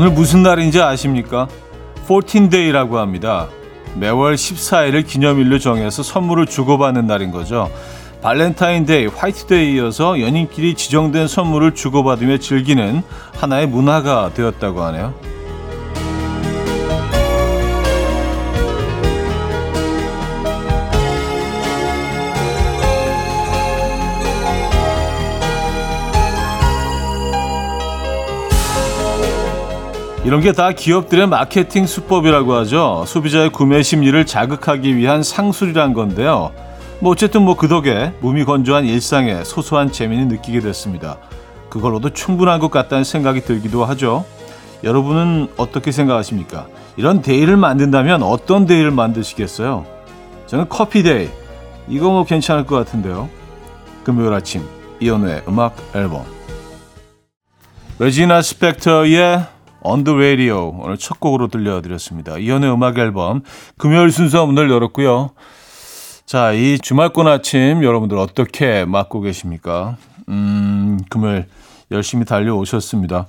오늘 무슨 날인지 아십니까? 14데이라고 합니다. 매월 14일을 기념일로 정해서 선물을 주고받는 날인 거죠. 발렌타인데이, 화이트데이 이어서 연인끼리 지정된 선물을 주고받으며 즐기는 하나의 문화가 되었다고 하네요. 이런 게 다 기업들의 마케팅 수법이라고 하죠. 소비자의 구매 심리를 자극하기 위한 상술이란 건데요. 뭐 어쨌든 뭐 그 덕에 무미건조한 일상에 소소한 재미는 느끼게 됐습니다. 그걸로도 충분한 것 같다는 생각이 들기도 하죠. 여러분은 어떻게 생각하십니까? 이런 day를 만든다면 어떤 day를 만드시겠어요? 저는 커피 데이. 이거 뭐 괜찮을 것 같은데요. 금요일 아침 이현우의 음악 앨범 레지나 스펙터의 On the Radio 오늘 첫 곡으로 들려드렸습니다. 이연의 음악 앨범 금요일 순서 문을 열었고요. 자, 이 주말권 아침 여러분들 어떻게 맞고 계십니까? 음, 금요일 열심히 달려오셨습니다.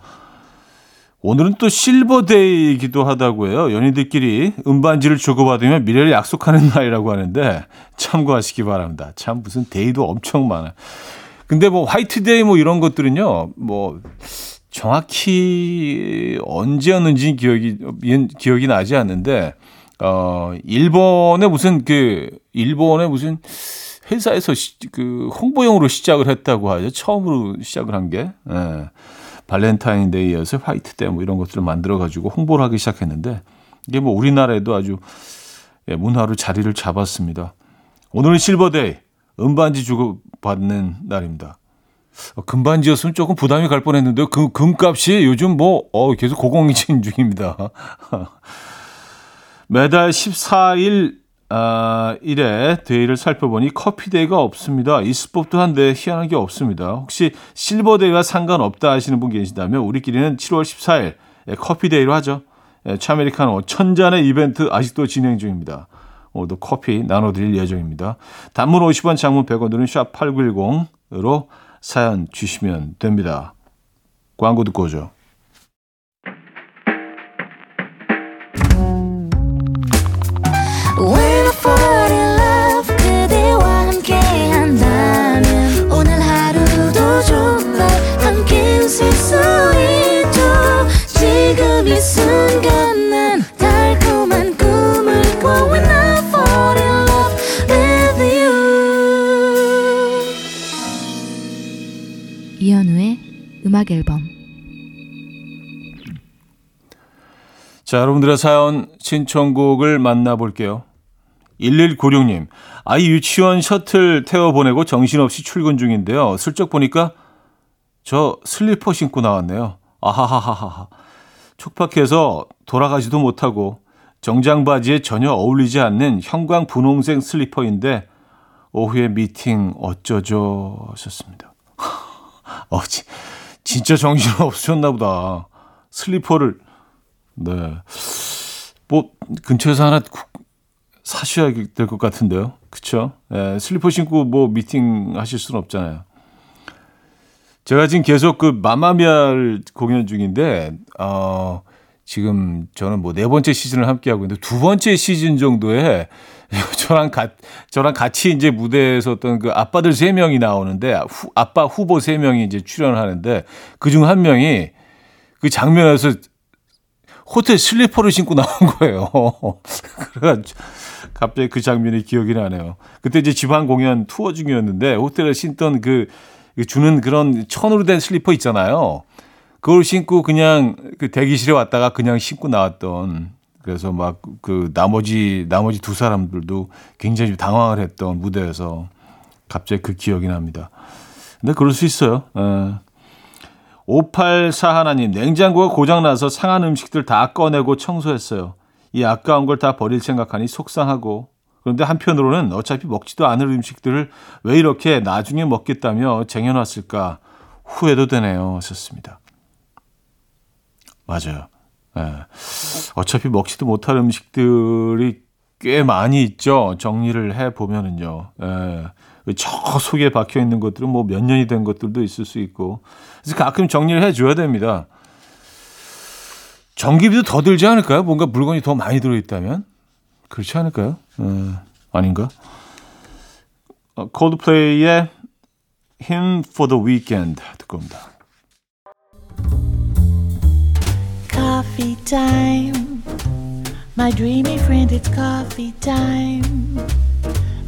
오늘은 또 실버데이이기도 하다고 해요. 연인들끼리 음반지를 주고받으며 미래를 약속하는 날이라고 하는데 참고하시기 바랍니다. 참 무슨 데이도 엄청 많아요. 근데 뭐 화이트데이 뭐 이런 것들은요. 뭐 정확히 언제였는지 기억이 기억이 나지 않는데 어 일본의 무슨 그 일본의 무슨 회사에서 시, 그 홍보용으로 시작을 했다고 하죠. 처음으로 시작을 한 게. 예. 발렌타인데이에서 화이트데이 뭐 이런 것들을 만들어 가지고 홍보를 하기 시작했는데 이게 뭐 우리나라에도 아주 예, 문화로 자리를 잡았습니다. 오늘은 실버데이 은반지 주고 받는 날입니다. 어, 금반지였으면 조금 부담이 갈 뻔했는데요. 금, 금값이 요즘 뭐 어, 계속 고공행진 중입니다. 매달 14일 아, 일에 day를 살펴보니 커피데이가 없습니다. 있을 법도 한데 희한하게 없습니다. 혹시 실버데이와 상관없다 하시는 분 계신다면 우리끼리는 7월 14일 예, 커피 데이로 하죠. 예, 자, 아메리카노 천잔의 이벤트 아직도 진행 중입니다. 오늘도 커피 나눠드릴 예정입니다. 단문 50원, 장문 100원 드는 샵 8910으로 사연 주시면 됩니다. 광고 듣고 오죠. 자, 여러분들의 사연 신청곡을 만나볼게요. 1196님, 아이 유치원 셔틀 태워 보내고 정신없이 출근 중인데요. 슬쩍 보니까 저 슬리퍼 신고 나왔네요. 아하하하하. 촉박해서 돌아가지도 못하고 정장 바지에 전혀 어울리지 않는 형광 분홍색 슬리퍼인데 오후에 미팅 어쩌죠 하셨습니다. 어지 진짜 정신 없으셨나 보다. 슬리퍼를 네. 뭐 근처에서 하나 사셔야 될 것 같은데요. 그쵸? 예, 슬리퍼 신고 뭐 미팅 하실 수는 없잖아요. 제가 지금 계속 그 마마미아를 공연 중인데 어 지금 저는 뭐 네 번째 시즌을 함께 하고 있는데 두 번째 시즌 정도에 저랑 가, 저랑 같이 이제 무대에서 어떤 그 아빠들 세 명이 나오는데 후, 아빠 후보 세 명이 이제 출연을 하는데 그중 한 명이 그 장면에서 호텔 슬리퍼를 신고 나온 거예요. 그래가지고 갑자기 그 장면이 기억이 나네요. 그때 이제 지방 공연 투어 중이었는데 호텔에 신던 그 주는 그런 천으로 된 슬리퍼 있잖아요. 그걸 신고 그냥 그 대기실에 왔다가 그냥 신고 나왔던 그래서 막 그 나머지 나머지 두 사람들도 굉장히 당황을 했던 무대에서 갑자기 그 기억이 납니다. 근데 그럴 수 있어요. 에. 584 하나님 냉장고가 고장 나서 상한 음식들 다 꺼내고 청소했어요. 이 아까운 걸 다 버릴 생각하니 속상하고 그런데 한편으로는 어차피 먹지도 않을 음식들을 왜 이렇게 나중에 먹겠다며 쟁여놨을까 후회도 되네요. 하셨습니다. 맞아요. 예. 어차피 먹지도 못할 음식들이 꽤 많이 있죠. 정리를 해 보면은요. 예. 저 속에 박혀 있는 것들은 뭐 몇 년이 된 것들도 있을 수 있고. 그래서 가끔 정리를 해 줘야 됩니다. 전기비도 더 들지 않을까요? 뭔가 물건이 더 많이 들어있다면? 그렇지 않을까요? 어, 아닌가? 어, 콜드플레이의 Him for the Weekend 듣고 옵니다. Coffee time. My dreamy friend, it's coffee time.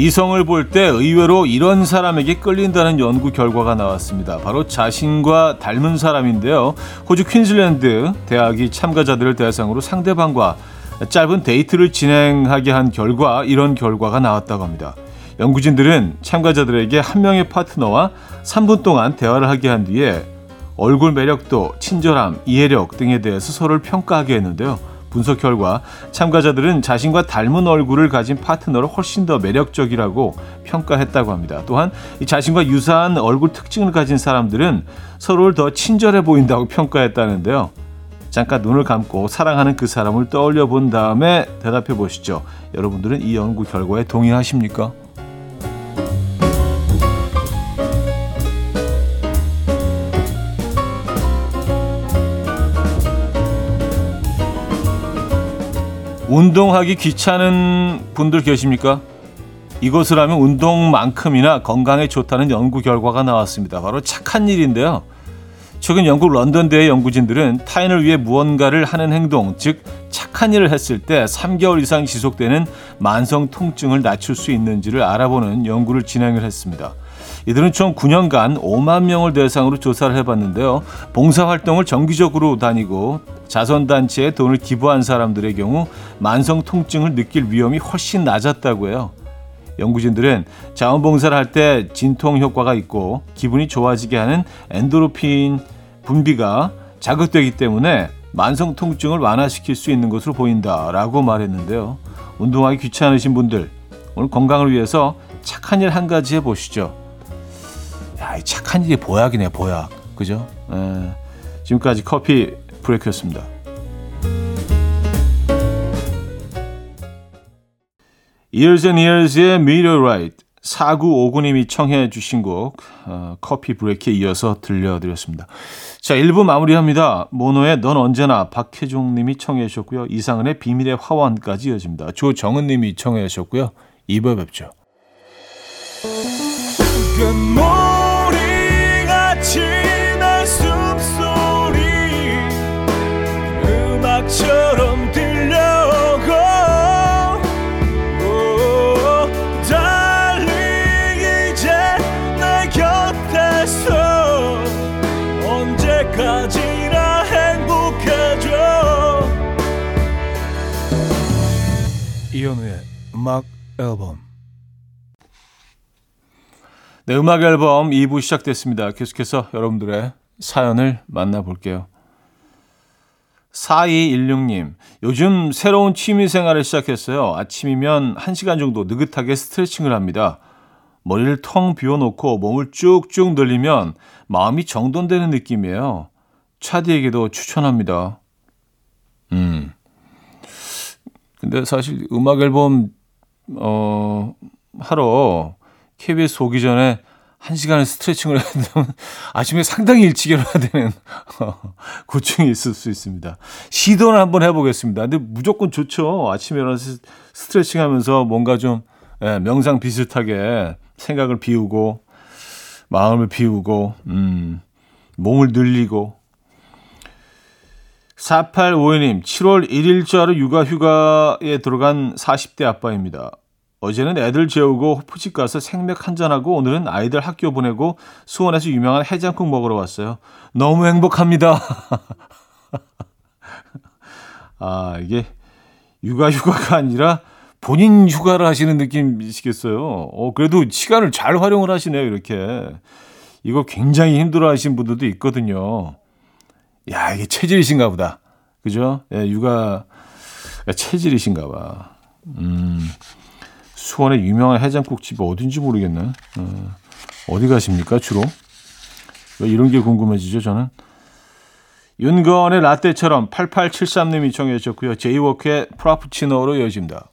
이성을 볼 때 의외로 이런 사람에게 끌린다는 연구 결과가 나왔습니다. 바로 자신과 닮은 사람인데요. 호주 퀸즐랜드 대학이 참가자들을 대상으로 상대방과 짧은 데이트를 진행하게 한 결과 이런 결과가 나왔다고 합니다. 연구진들은 참가자들에게 한 명의 파트너와 3분 동안 대화를 하게 한 뒤에 얼굴 매력도, 친절함, 이해력 등에 대해서 서로를 평가하게 했는데요. 분석 결과 참가자들은 자신과 닮은 얼굴을 가진 파트너를 훨씬 더 매력적이라고 평가했다고 합니다. 또한 자신과 유사한 얼굴 특징을 가진 사람들은 서로를 더 친절해 보인다고 평가했다는데요. 잠깐 눈을 감고 사랑하는 그 사람을 떠올려 본 다음에 대답해 보시죠. 여러분들은 이 연구 결과에 동의하십니까? 운동하기 귀찮은 분들 계십니까? 이것을 하면 운동만큼이나 건강에 좋다는 연구 결과가 나왔습니다. 바로 착한 일인데요. 최근 영국 런던대의 연구진들은 타인을 위해 무언가를 하는 행동, 즉 착한 일을 했을 때 3개월 이상 지속되는 만성 통증을 낮출 수 있는지를 알아보는 연구를 진행을 했습니다. 이들은 총 9년간 5만 명을 대상으로 조사를 해봤는데요. 봉사활동을 정기적으로 다니고 자선단체에 돈을 기부한 사람들의 경우 만성 통증을 느낄 위험이 훨씬 낮았다고 해요. 연구진들은 자원봉사를 할 때 진통 효과가 있고 기분이 좋아지게 하는 엔도르핀 분비가 자극되기 때문에 만성 통증을 완화시킬 수 있는 것으로 보인다라고 말했는데요. 운동하기 귀찮으신 분들 오늘 건강을 위해서 착한 일 한 가지 해보시죠. 야, 이 착한 일이 보약이네 보약. 그죠? 에, 지금까지 커피 브레이크였습니다. And Years의 Meteorite 4959님이 청해 주신 곡 어, 커피 브레이크에 이어서 들려드렸습니다. 자 1부 마무리합니다. 모노의 넌 언제나 박혜종 님이 청해 주셨고요. 이상은의 비밀의 화원까지 이어집니다. 조정은 님이 청해 주셨고요. 2부에 뵙죠. 음악 앨범 네, 음악 앨범 2부 시작됐습니다. 계속해서 여러분들의 사연을 만나볼게요. 4216님, 요즘 새로운 취미 생활을 시작했어요. 아침이면 1시간 정도 느긋하게 스트레칭을 합니다. 머리를 텅 비워놓고 몸을 쭉쭉 늘리면 마음이 정돈되는 느낌이에요. 차디에게도 추천합니다. 음. 근데 사실 음악 앨범, 어, 하러 KBS 오기 전에 한 시간을 스트레칭을 해야 아침에 상당히 일찍 일어나야 되는 고충이 있을 수 있습니다. 시도를 한번 해보겠습니다. 근데 무조건 좋죠. 아침에 일어나서 스트레칭 하면서 뭔가 좀 예, 명상 비슷하게 생각을 비우고 마음을 비우고 음, 몸을 늘리고 4852님 7월 1일자로 육아 휴가에 들어간 40대 아빠입니다. 어제는 애들 재우고 호프집 가서 생맥 한잔하고 오늘은 아이들 학교 보내고 수원에서 유명한 해장국 먹으러 왔어요. 너무 행복합니다. 아, 이게 육아 휴가가 아니라 본인 휴가를 하시는 느낌이시겠어요. 어, 그래도 시간을 잘 활용을 하시네요, 이렇게. 이거 굉장히 힘들어 하시는 분들도 있거든요. 야, 이게 체질이신가 보다. 그죠? 예, 육아 체질이신가 봐. 음. 수원의 유명한 해장국집이 어딘지 모르겠네. 어, 어디 가십니까, 주로? 왜 이런 게 궁금해지죠, 저는? 윤건의 라떼처럼 8873님이 청해 주셨고요. 제이워크의 프라푸치노로 이어집니다.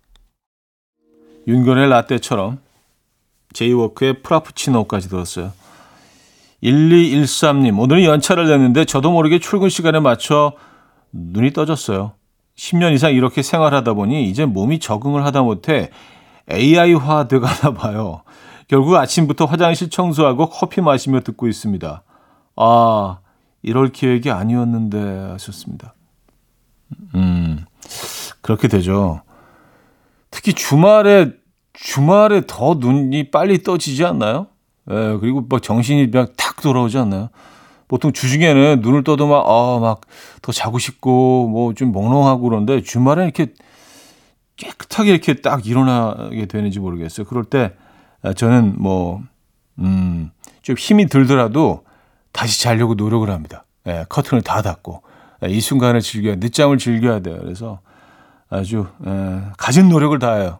윤건의 라떼처럼 제이워크의 프라푸치노까지 들었어요. 1213님, 오늘은 연차를 냈는데 저도 모르게 출근 시간에 맞춰 눈이 떠졌어요. 10년 이상 이렇게 생활하다 보니 이제 몸이 적응을 하다 못해 AI화 돼가나 봐요. 결국 아침부터 화장실 청소하고 커피 마시며 듣고 있습니다. 아, 이럴 기획이 아니었는데 하셨습니다. 음, 그렇게 되죠. 특히 주말에, 주말에 더 눈이 빨리 떠지지 않나요? 예, 그리고 막 정신이 그냥 탁 돌아오지 않나요? 보통 주중에는 눈을 떠도 막, 아, 막 더 자고 싶고, 뭐 좀 몽롱하고 그런데 주말에 이렇게 깨끗하게 이렇게 딱 일어나게 되는지 모르겠어요. 그럴 때 저는 뭐, 음, 좀 힘이 들더라도 다시 자려고 노력을 합니다. 예, 커튼을 다 닫고. 예, 이 순간을 즐겨야, 늦잠을 즐겨야 돼요. 그래서 아주, 예, 가진 노력을 다해요.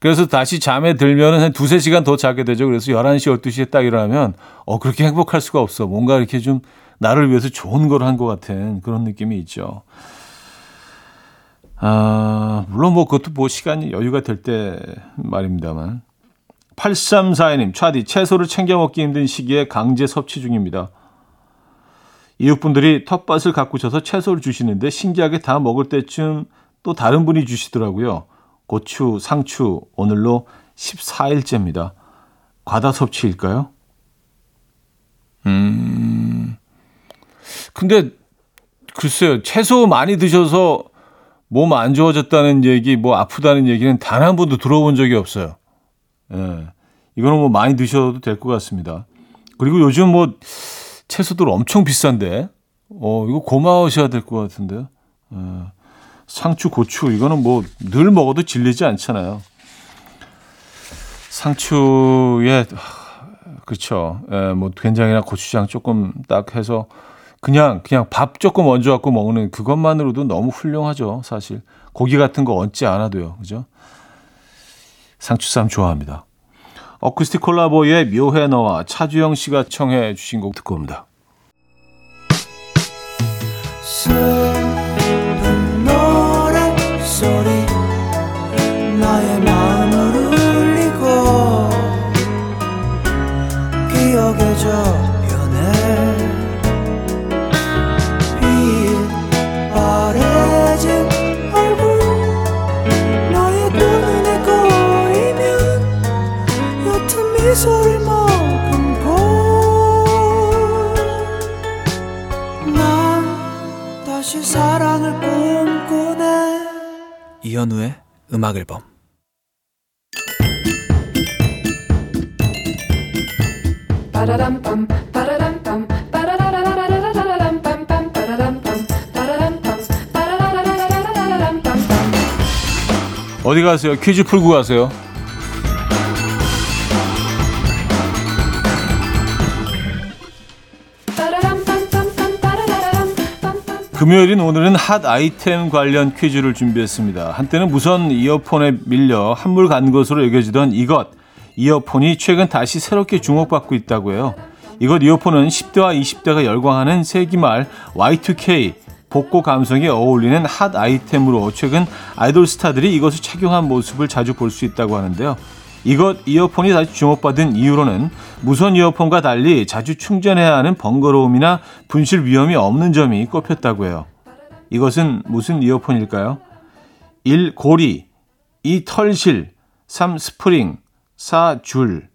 그래서 다시 잠에 들면은 한 두세 시간 더 자게 되죠. 그래서 11시, 12시에 딱 일어나면, 어, 그렇게 행복할 수가 없어. 뭔가 이렇게 좀 나를 위해서 좋은 걸 한 것 같은 그런 느낌이 있죠. 아, 물론 뭐 그것도 뭐 시간이 여유가 될 때 말입니다만. 8342님, 차디, 채소를 챙겨 먹기 힘든 시기에 강제 섭취 중입니다. 이웃분들이 텃밭을 가꾸셔서 채소를 주시는데 신기하게 다 먹을 때쯤 또 다른 분이 주시더라고요. 고추, 상추, 오늘로 14일째입니다. 과다 섭취일까요? 음, 근데 글쎄요, 채소 많이 드셔서 몸 안 좋아졌다는 얘기, 뭐 아프다는 얘기는 단 한 번도 들어본 적이 없어요. 예. 이거는 뭐 많이 드셔도 될 것 같습니다. 그리고 요즘 뭐 채소들 엄청 비싼데, 어, 이거 고마우셔야 될 것 같은데요. 예. 상추, 고추, 이거는 뭐 늘 먹어도 질리지 않잖아요. 상추에, 그쵸. 예, 뭐 된장이나 고추장 조금 딱 해서 그냥, 그냥 밥 조금 얹어 갖고 먹는 그것만으로도 너무 훌륭하죠, 사실. 고기 같은 거 얹지 않아도요, 그죠? 상추쌈 좋아합니다. 어쿠스틱 콜라보의 묘해 너와 차주영 씨가 청해 주신 곡 듣고 옵니다. 어디 가세요? 퀴즈 풀고 가세요. 금요일인 오늘은 핫 아이템 관련 퀴즈를 준비했습니다. 한때는 무선 이어폰에 밀려 한물 간 것으로 여겨지던 이것 이어폰이 최근 다시 새롭게 주목받고 있다고 해요. 이것 이어폰은 10대와 20대가 열광하는 세기말 Y2K 복고 감성에 어울리는 핫 아이템으로 최근 아이돌 스타들이 이것을 착용한 모습을 자주 볼 수 있다고 하는데요. 이것 이어폰이 다시 주목받은 이유로는 무선 이어폰과 달리 자주 충전해야 하는 번거로움이나 분실 위험이 없는 점이 꼽혔다고 해요. 이것은 무슨 이어폰일까요? 1. 고리 2. 털실 3. 스프링 4. 줄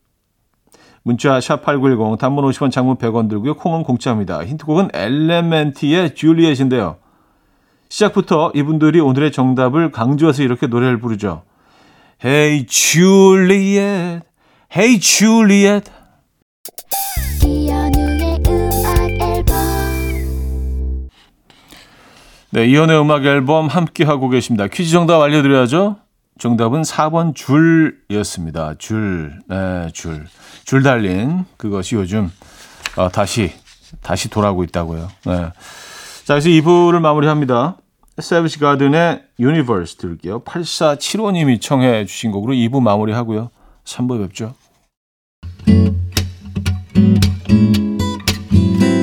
문자 샵8910 단문 50원 장문 100원 들고요. 콩은 공짜입니다. 힌트곡은 LMNT의 Juliet인데요. 시작부터 이분들이 오늘의 정답을 강조해서 이렇게 노래를 부르죠. Hey Juliet, Hey Juliet. 네, 이현의 음악 앨범 함께 하고 계십니다. 퀴즈 정답 알려드려야죠. 정답은 4번 줄이었습니다. 줄, 네, 줄, 줄 달린 그것이 요즘 어, 다시 다시 돌아오고 있다고요. 네. 자, 그래서 2부를 마무리합니다. Savage Garden의 Universe 들을게요. 8475님이 청해 주신 곡으로 2부 마무리하고요. 3부 뵙죠.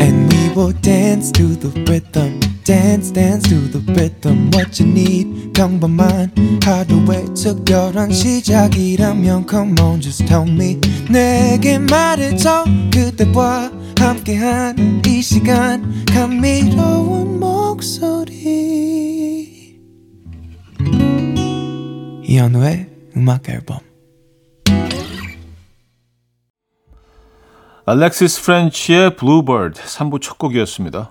And we will dance to the rhythm. Dance, dance to the rhythm. What you need, 평범한 하루의 특별한 시작이라면 Come on, just tell me. 내게 말해줘. 그대와 함께한 이 시간. 감미로운 목소리. 이현우의 음악 앨범. 알렉시스 프렌치의 Bluebird 3부 첫 곡이었습니다.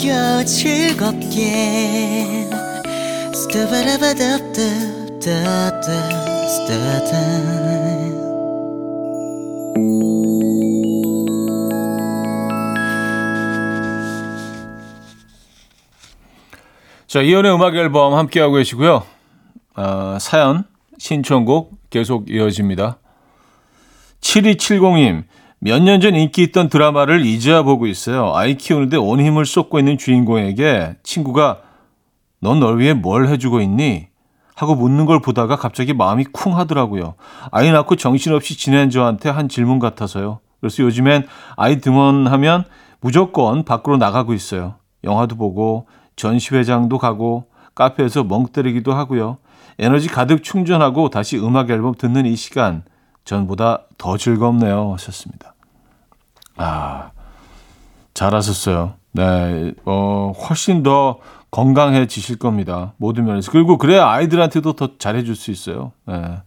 들어봐요 즐겁게 스타바라바답답답답 자, 이연의 음악 앨범 함께하고 계시고요. 아, 사연, 신청곡 계속 이어집니다. 7270님, 몇 년 전 인기 있던 드라마를 이제야 보고 있어요. 아이 키우는데 온 힘을 쏟고 있는 주인공에게 친구가 넌 널 위해 뭘 해주고 있니? 하고 묻는 걸 보다가 갑자기 마음이 쿵 하더라고요. 아이 낳고 정신없이 지낸 저한테 한 질문 같아서요. 그래서 요즘엔 아이 등원하면 무조건 밖으로 나가고 있어요. 영화도 보고 전시회장도 가고 카페에서 멍 때리기도 하고요. 에너지 가득 충전하고 다시 음악 앨범 듣는 이 시간 전보다 더 즐겁네요. 하셨습니다. 아, 잘하셨어요. 네, 어, 훨씬 더 건강해지실 겁니다. 모든 면에서. 그리고 그래야 아이들한테도 더 잘해줄 수 있어요. 네.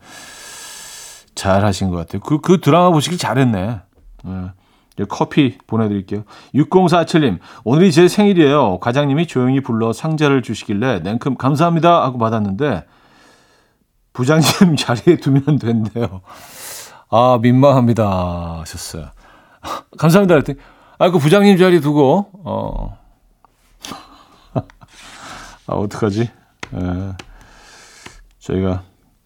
잘 하신 것 같아요. 그, 그 드라마 보시길 잘했네. 네. 커피 보내드릴게요. 6047님, 오늘이 제 생일이에요. 과장님이 조용히 불러 상자를 주시길래 냉큼 감사합니다 하고 받았는데, 부장님 자리에 두면 된대요. 아, 민망합니다. 하셨어요. 감사합니다. 그랬더니, 아, 그 부장님 자리 두고, 어. 아, 어떡하지? 예. 저희가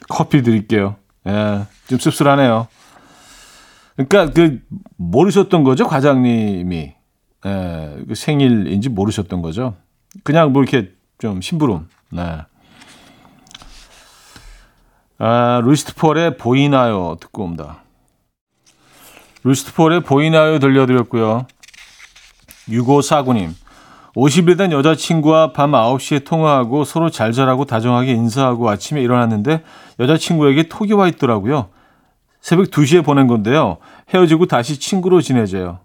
커피 드릴게요. 예. 좀 씁쓸하네요. 그러니까 그 모르셨던 거죠 과장님이 예, 그 생일인지 모르셨던 거죠. 그냥 뭐 이렇게 좀 심부름. 네. 아 루시트 폴의 보이나요 듣고 옵니다. 루시트 폴의 보이나요 들려드렸고요. 6549님 50일 된 여자친구와 밤 9시에 통화하고 서로 잘 자라고 다정하게 인사하고 아침에 일어났는데 여자친구에게 톡이 와 있더라고요. 새벽 2시에 보낸 건데요. 헤어지고 다시 친구로 지내져요.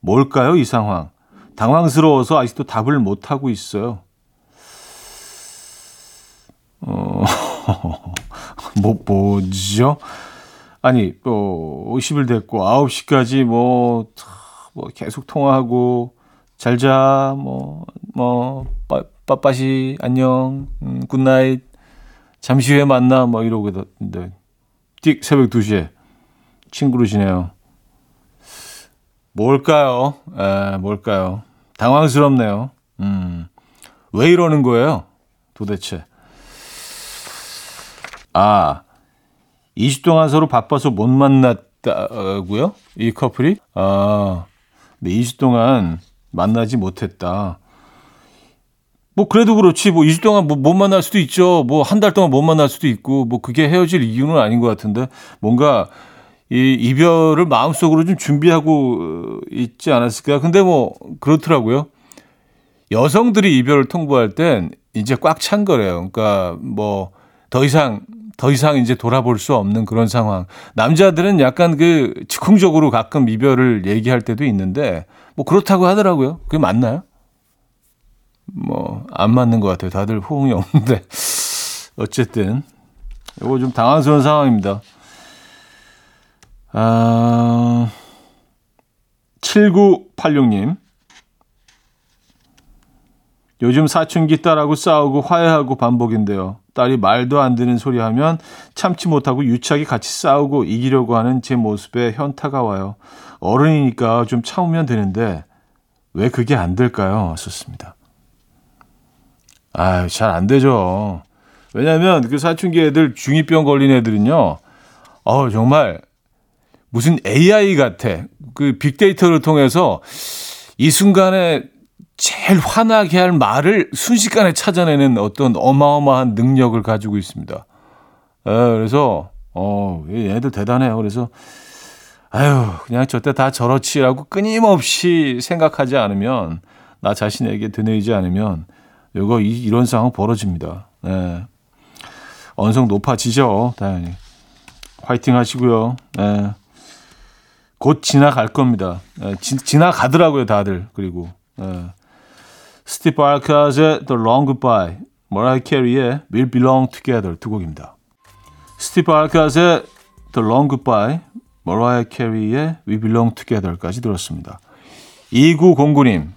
뭘까요, 이 상황? 당황스러워서 아직도 답을 못하고 있어요. 어, 뭐, 뭐죠? 아니, 어, 50일 됐고, 9시까지 뭐, 뭐, 계속 통화하고, 잘 자, 뭐, 뭐, 빠, 빠빠시, 안녕, 음, good night. 잠시 후에 만나 뭐 이러고는데 띡 새벽 2시에 친구로 지내요. 뭘까요? 에, 뭘까요? 당황스럽네요. 음. 왜 이러는 거예요? 도대체. 아, 20 동안 서로 바빠서 못 만났다고요? 이 커플이? 아, 네, 20 동안 만나지 못했다. 뭐 그래도 그렇지 뭐20 동안 뭐 못 만날 수도 있죠. 뭐 한 달 동안 못 만날 수도 있고 뭐 그게 헤어질 이유는 아닌 것 같은데 뭔가 이 이별을 마음속으로 좀 준비하고 어, 있지 않았을까? 근데 뭐 그렇더라고요. 여성들이 이별을 통보할 땐 이제 꽉 찬 거래요. 그러니까 뭐 더 이상 더 이상 이제 돌아볼 수 없는 그런 상황. 남자들은 약간 그 즉흥적으로 가끔 이별을 얘기할 때도 있는데 뭐 그렇다고 하더라고요. 그게 맞나요? 뭐 안 맞는 것 같아요. 다들 호응이 없는데 어쨌든 이거 좀 당황스러운 상황입니다. 아 7986님 요즘 사춘기 딸하고 싸우고 화해하고 반복인데요. 딸이 말도 안 되는 소리 하면 참지 못하고 유치하게 같이 싸우고 이기려고 하는 제 모습에 현타가 와요. 어른이니까 좀 참으면 되는데 왜 그게 안 될까요? 썼습니다. 아유, 잘 안 되죠. 왜냐면 그 사춘기 애들 중2병 걸린 애들은요. 어, 정말 무슨 AI 같아. 그 빅데이터를 통해서 이 순간에 제일 화나게 할 말을 순식간에 찾아내는 어떤 어마어마한 능력을 가지고 있습니다. 에, 그래서 어, 얘들 대단해요. 그래서 아유, 그냥 저때 다 저렇지라고 끊임없이 생각하지 않으면 나 자신에게 되뇌이지 않으면 이거 이, 이런 상황 벌어집니다. 예. 언성 높아지죠, 당연히. 화이팅 하시고요. 예. 곧 지나갈 겁니다. 예, 지, 지나가더라고요, 다들. 그리고 예. 스티브 알카즈의 The Long Goodbye, 머라이 캐리의 We Belong Together 두 곡입니다. 스티브 알카즈의 The Long Goodbye, 머라이 캐리의 We Belong Together까지 들었습니다. 2909님,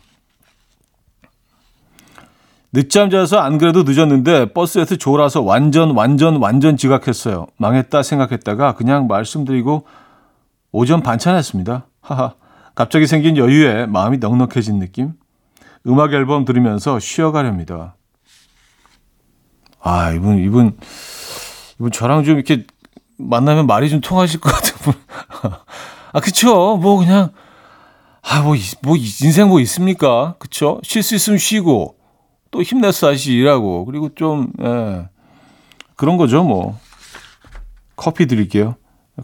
늦잠 자서 안 그래도 늦었는데 버스에서 졸아서 완전 완전 완전 지각했어요. 망했다 생각했다가 그냥 말씀드리고 오전 반찬했습니다. 하하. 갑자기 생긴 여유에 마음이 넉넉해진 느낌. 음악 앨범 들으면서 쉬어가렵니다. 아, 이분 이분 이분 저랑 좀 이렇게 만나면 말이 좀 통하실 것 같은 분. 아, 그쵸. 뭐 그냥 아, 뭐, 뭐 인생 뭐 있습니까? 그쵸? 쉴 수 있으면 쉬고 또 힘내서 다시 일하고 그리고 좀 예, 그런 거죠 뭐 커피 드릴게요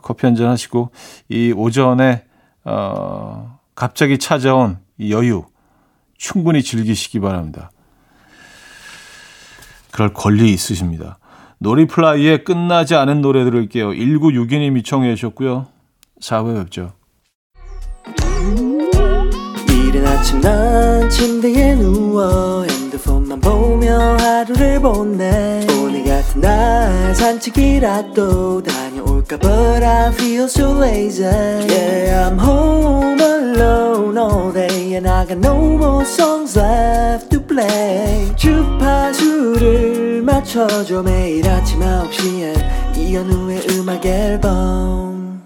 커피 한 잔 하시고 이 오전에 어 갑자기 찾아온 이 여유 충분히 즐기시기 바랍니다. 그럴 권리 있으십니다. 놀이플라이의 끝나지 않은 노래 들을게요. 1962님이 청해 주셨고요. 4부에 뵙죠. 이른 아침 난 침대에 누워 핸드폰만 보며 하루를 보내 오늘 같은 날 산책이라도 다녀 올까 But I feel so lazy Yeah I'm home alone all day And I got no more songs left to play 주파수를 맞춰줘 매일 아침 9시에 이현우의 음악 앨범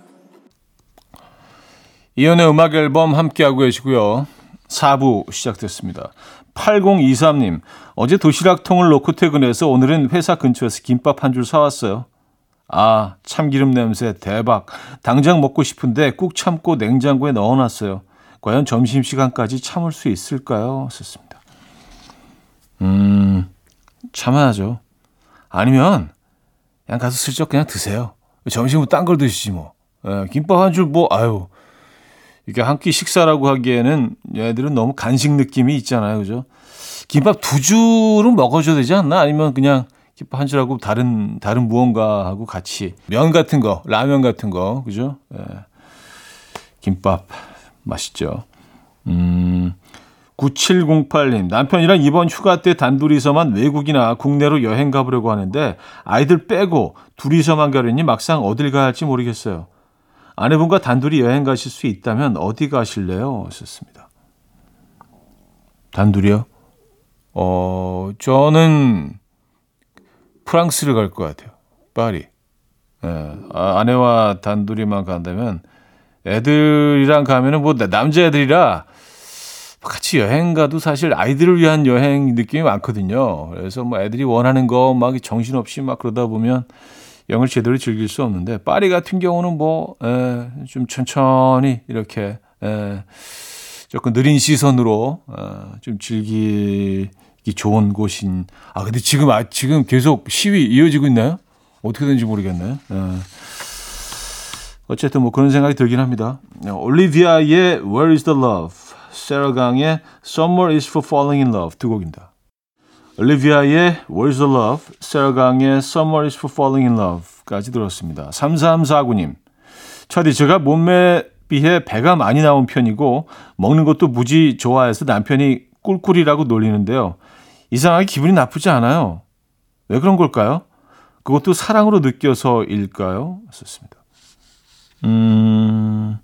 이연의 음악 앨범 함께하고 계시고요. 4부 시작됐습니다. 8023님, 어제 도시락통을 놓고 퇴근해서 오늘은 회사 근처에서 김밥 한 줄 사왔어요. 아, 참기름 냄새 대박. 당장 먹고 싶은데 꾹 참고 냉장고에 넣어놨어요. 과연 점심시간까지 참을 수 있을까요? 썼습니다. 음, 참아야죠. 아니면 그냥 가서 슬쩍 그냥 드세요. 점심은 딴 걸 드시지 뭐. 예, 김밥 한 줄 뭐, 아유. 이게 한 끼 식사라고 하기에는 얘들은 너무 간식 느낌이 있잖아요. 그죠? 김밥 두 줄은 먹어줘야 되지 않나? 아니면 그냥 한 줄하고 다른, 다른 무언가하고 같이. 면 같은 거, 라면 같은 거. 그죠? 예. 김밥. 맛있죠. 음, 9708님. 남편이랑 이번 휴가 때 단둘이서만 외국이나 국내로 여행 가보려고 하는데 아이들 빼고 둘이서만 가려니 막상 어딜 가야 할지 모르겠어요. 아내분과 단둘이 여행 가실 수 있다면 어디 가실래요? 하셨습니다. 단둘이요? 어, 저는 프랑스를 갈 것 같아요. 파리. 예, 아, 아내와 단둘이만 간다면 애들이랑 가면은 뭐 남자애들이라 같이 여행 가도 사실 아이들을 위한 여행 느낌이 많거든요. 그래서 뭐 애들이 원하는 거 막 정신없이 막 그러다 보면 영을 제대로 즐길 수 없는데 파리 같은 경우는 뭐좀 천천히 이렇게 에, 조금 느린 시선으로 어, 좀 즐기기 좋은 곳인. 아 근데 지금 아 지금 계속 시위 이어지고 있나요? 어떻게 되는지 모르겠네. 에. 어쨌든 뭐 그런 생각이 들긴 합니다. 올리비아의 Where is the Love, 세라 강의 Somewhere is for Falling in Love 두 곡입니다. 올리비아의 Where is the Love, 세라 강의 Somewhere is for Falling in Love까지 들었습니다. 3349님, 차디 제가 몸매 비해 배가 많이 나온 편이고 먹는 것도 무지 좋아해서 남편이 꿀꿀이라고 놀리는데요. 이상하게 기분이 나쁘지 않아요. 왜 그런 걸까요? 그것도 사랑으로 느껴서일까요? 썼습니다. 음,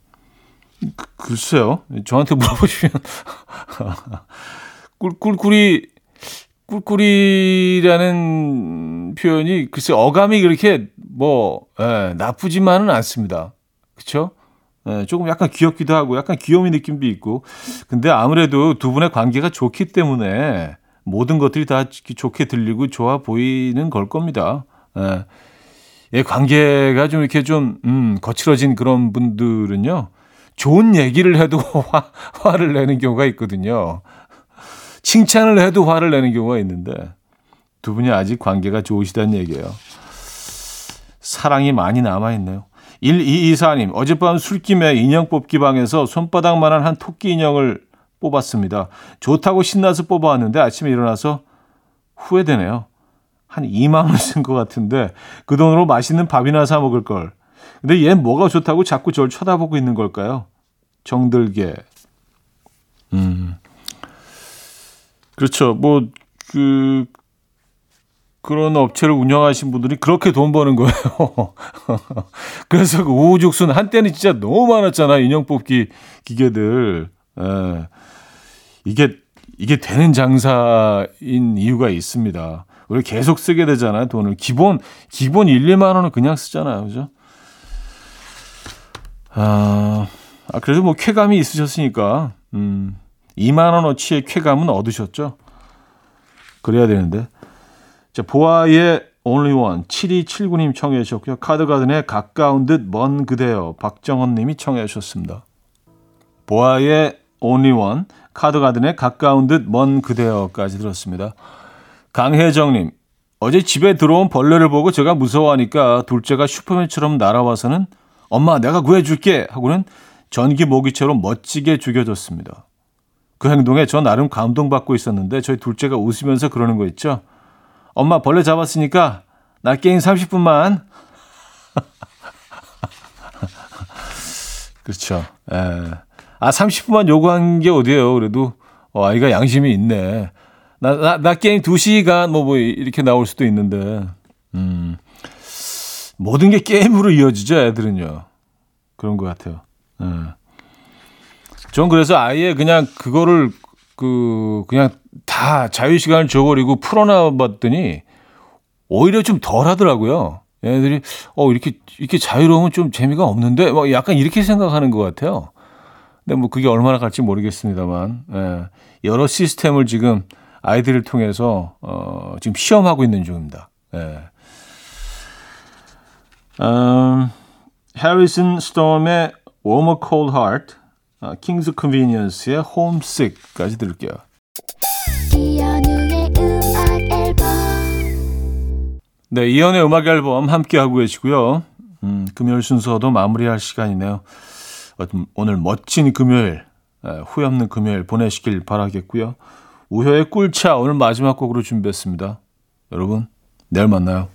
그, 글쎄요. 저한테 물어보시면 꿀꿀꿀이 꿀꿀이라는 표현이 글쎄 어감이 그렇게 뭐 예, 나쁘지만은 않습니다. 그렇죠? 예, 조금 약간 귀엽기도 하고 약간 귀요미 느낌도 있고 근데 아무래도 두 분의 관계가 좋기 때문에 모든 것들이 다 좋게 들리고 좋아 보이는 걸 겁니다. 예. 예, 관계가 좀 이렇게 좀, 음, 거칠어진 그런 분들은요, 좋은 얘기를 해도 화, 화를 내는 경우가 있거든요. 칭찬을 해도 화를 내는 경우가 있는데, 두 분이 아직 관계가 좋으시다는 얘기예요. 사랑이 많이 남아있네요. 1224님, 어젯밤 술김에 인형 뽑기 방에서 손바닥만한 한 토끼 인형을 뽑았습니다. 좋다고 신나서 뽑아왔는데 아침에 일어나서 후회되네요. 한 2만 원 쓴 것 같은데 그 돈으로 맛있는 밥이나 사 먹을 걸. 근데 얘 뭐가 좋다고 자꾸 저를 쳐다보고 있는 걸까요? 정들게. 음. 그렇죠. 뭐 그 그런 업체를 운영하신 분들이 그렇게 돈 버는 거예요. 그래서 그 우후죽순 한때는 진짜 너무 많았잖아 인형 뽑기 기계들. 예. 이게 이게 되는 장사인 이유가 있습니다. 우리 계속 쓰게 되잖아요, 돈을. 기본, 기본 1, 2만 원은 그냥 쓰잖아요. 그죠? 아, 아 그래도 뭐 쾌감이 있으셨으니까, 음, 2만 원어치의 쾌감은 얻으셨죠? 그래야 되는데. 자, 보아의 Only One, 7279님 청해 주셨고요. 카드가든의 가까운 듯 먼 그대여, 박정원 님이 청해 주셨습니다. 보아의 Only One, 카드가든의 가까운 듯 먼 그대여까지 들었습니다. 강혜정님, 어제 집에 들어온 벌레를 보고 제가 무서워하니까 둘째가 슈퍼맨처럼 날아와서는 엄마 내가 구해줄게 하고는 전기 모기처럼 멋지게 죽여줬습니다. 그 행동에 저 나름 감동받고 있었는데 저희 둘째가 웃으면서 그러는 거 있죠. 엄마 벌레 잡았으니까 나 게임 30분만. 그렇죠. 에. 아 30분만 요구한 게 어디예요? 그래도 어, 아이가 양심이 있네. 나, 나, 나 게임 2시간 뭐, 뭐, 이렇게 나올 수도 있는데, 음, 모든 게 게임으로 이어지죠, 애들은요. 그런 것 같아요. 예. 전 그래서 아예 그냥 그거를, 그, 그냥 다 자유 시간을 줘버리고 풀어놔봤더니, 오히려 좀 덜 하더라고요. 애들이, 어, 이렇게, 이렇게 자유로우면 좀 재미가 없는데, 뭐 약간 이렇게 생각하는 것 같아요. 근데 뭐 그게 얼마나 갈지 모르겠습니다만, 예. 여러 시스템을 지금, 아이들을 통해서 어, 지금 시험하고 있는 중입니다. 예. 음, 해리슨 스톰의 Warm a Cold Heart, 어, King's Convenience의 Homesick까지 들을게요. 네, 이연의 음악 앨범 함께 하고 계시고요. 음, 금요일 순서도 마무리할 시간이네요. 어, 오늘 멋진 금요일, 에, 후회 없는 금요일 보내시길 바라겠고요. 우효의 꿀차 오늘 마지막 곡으로 준비했습니다. 여러분, 내일 만나요.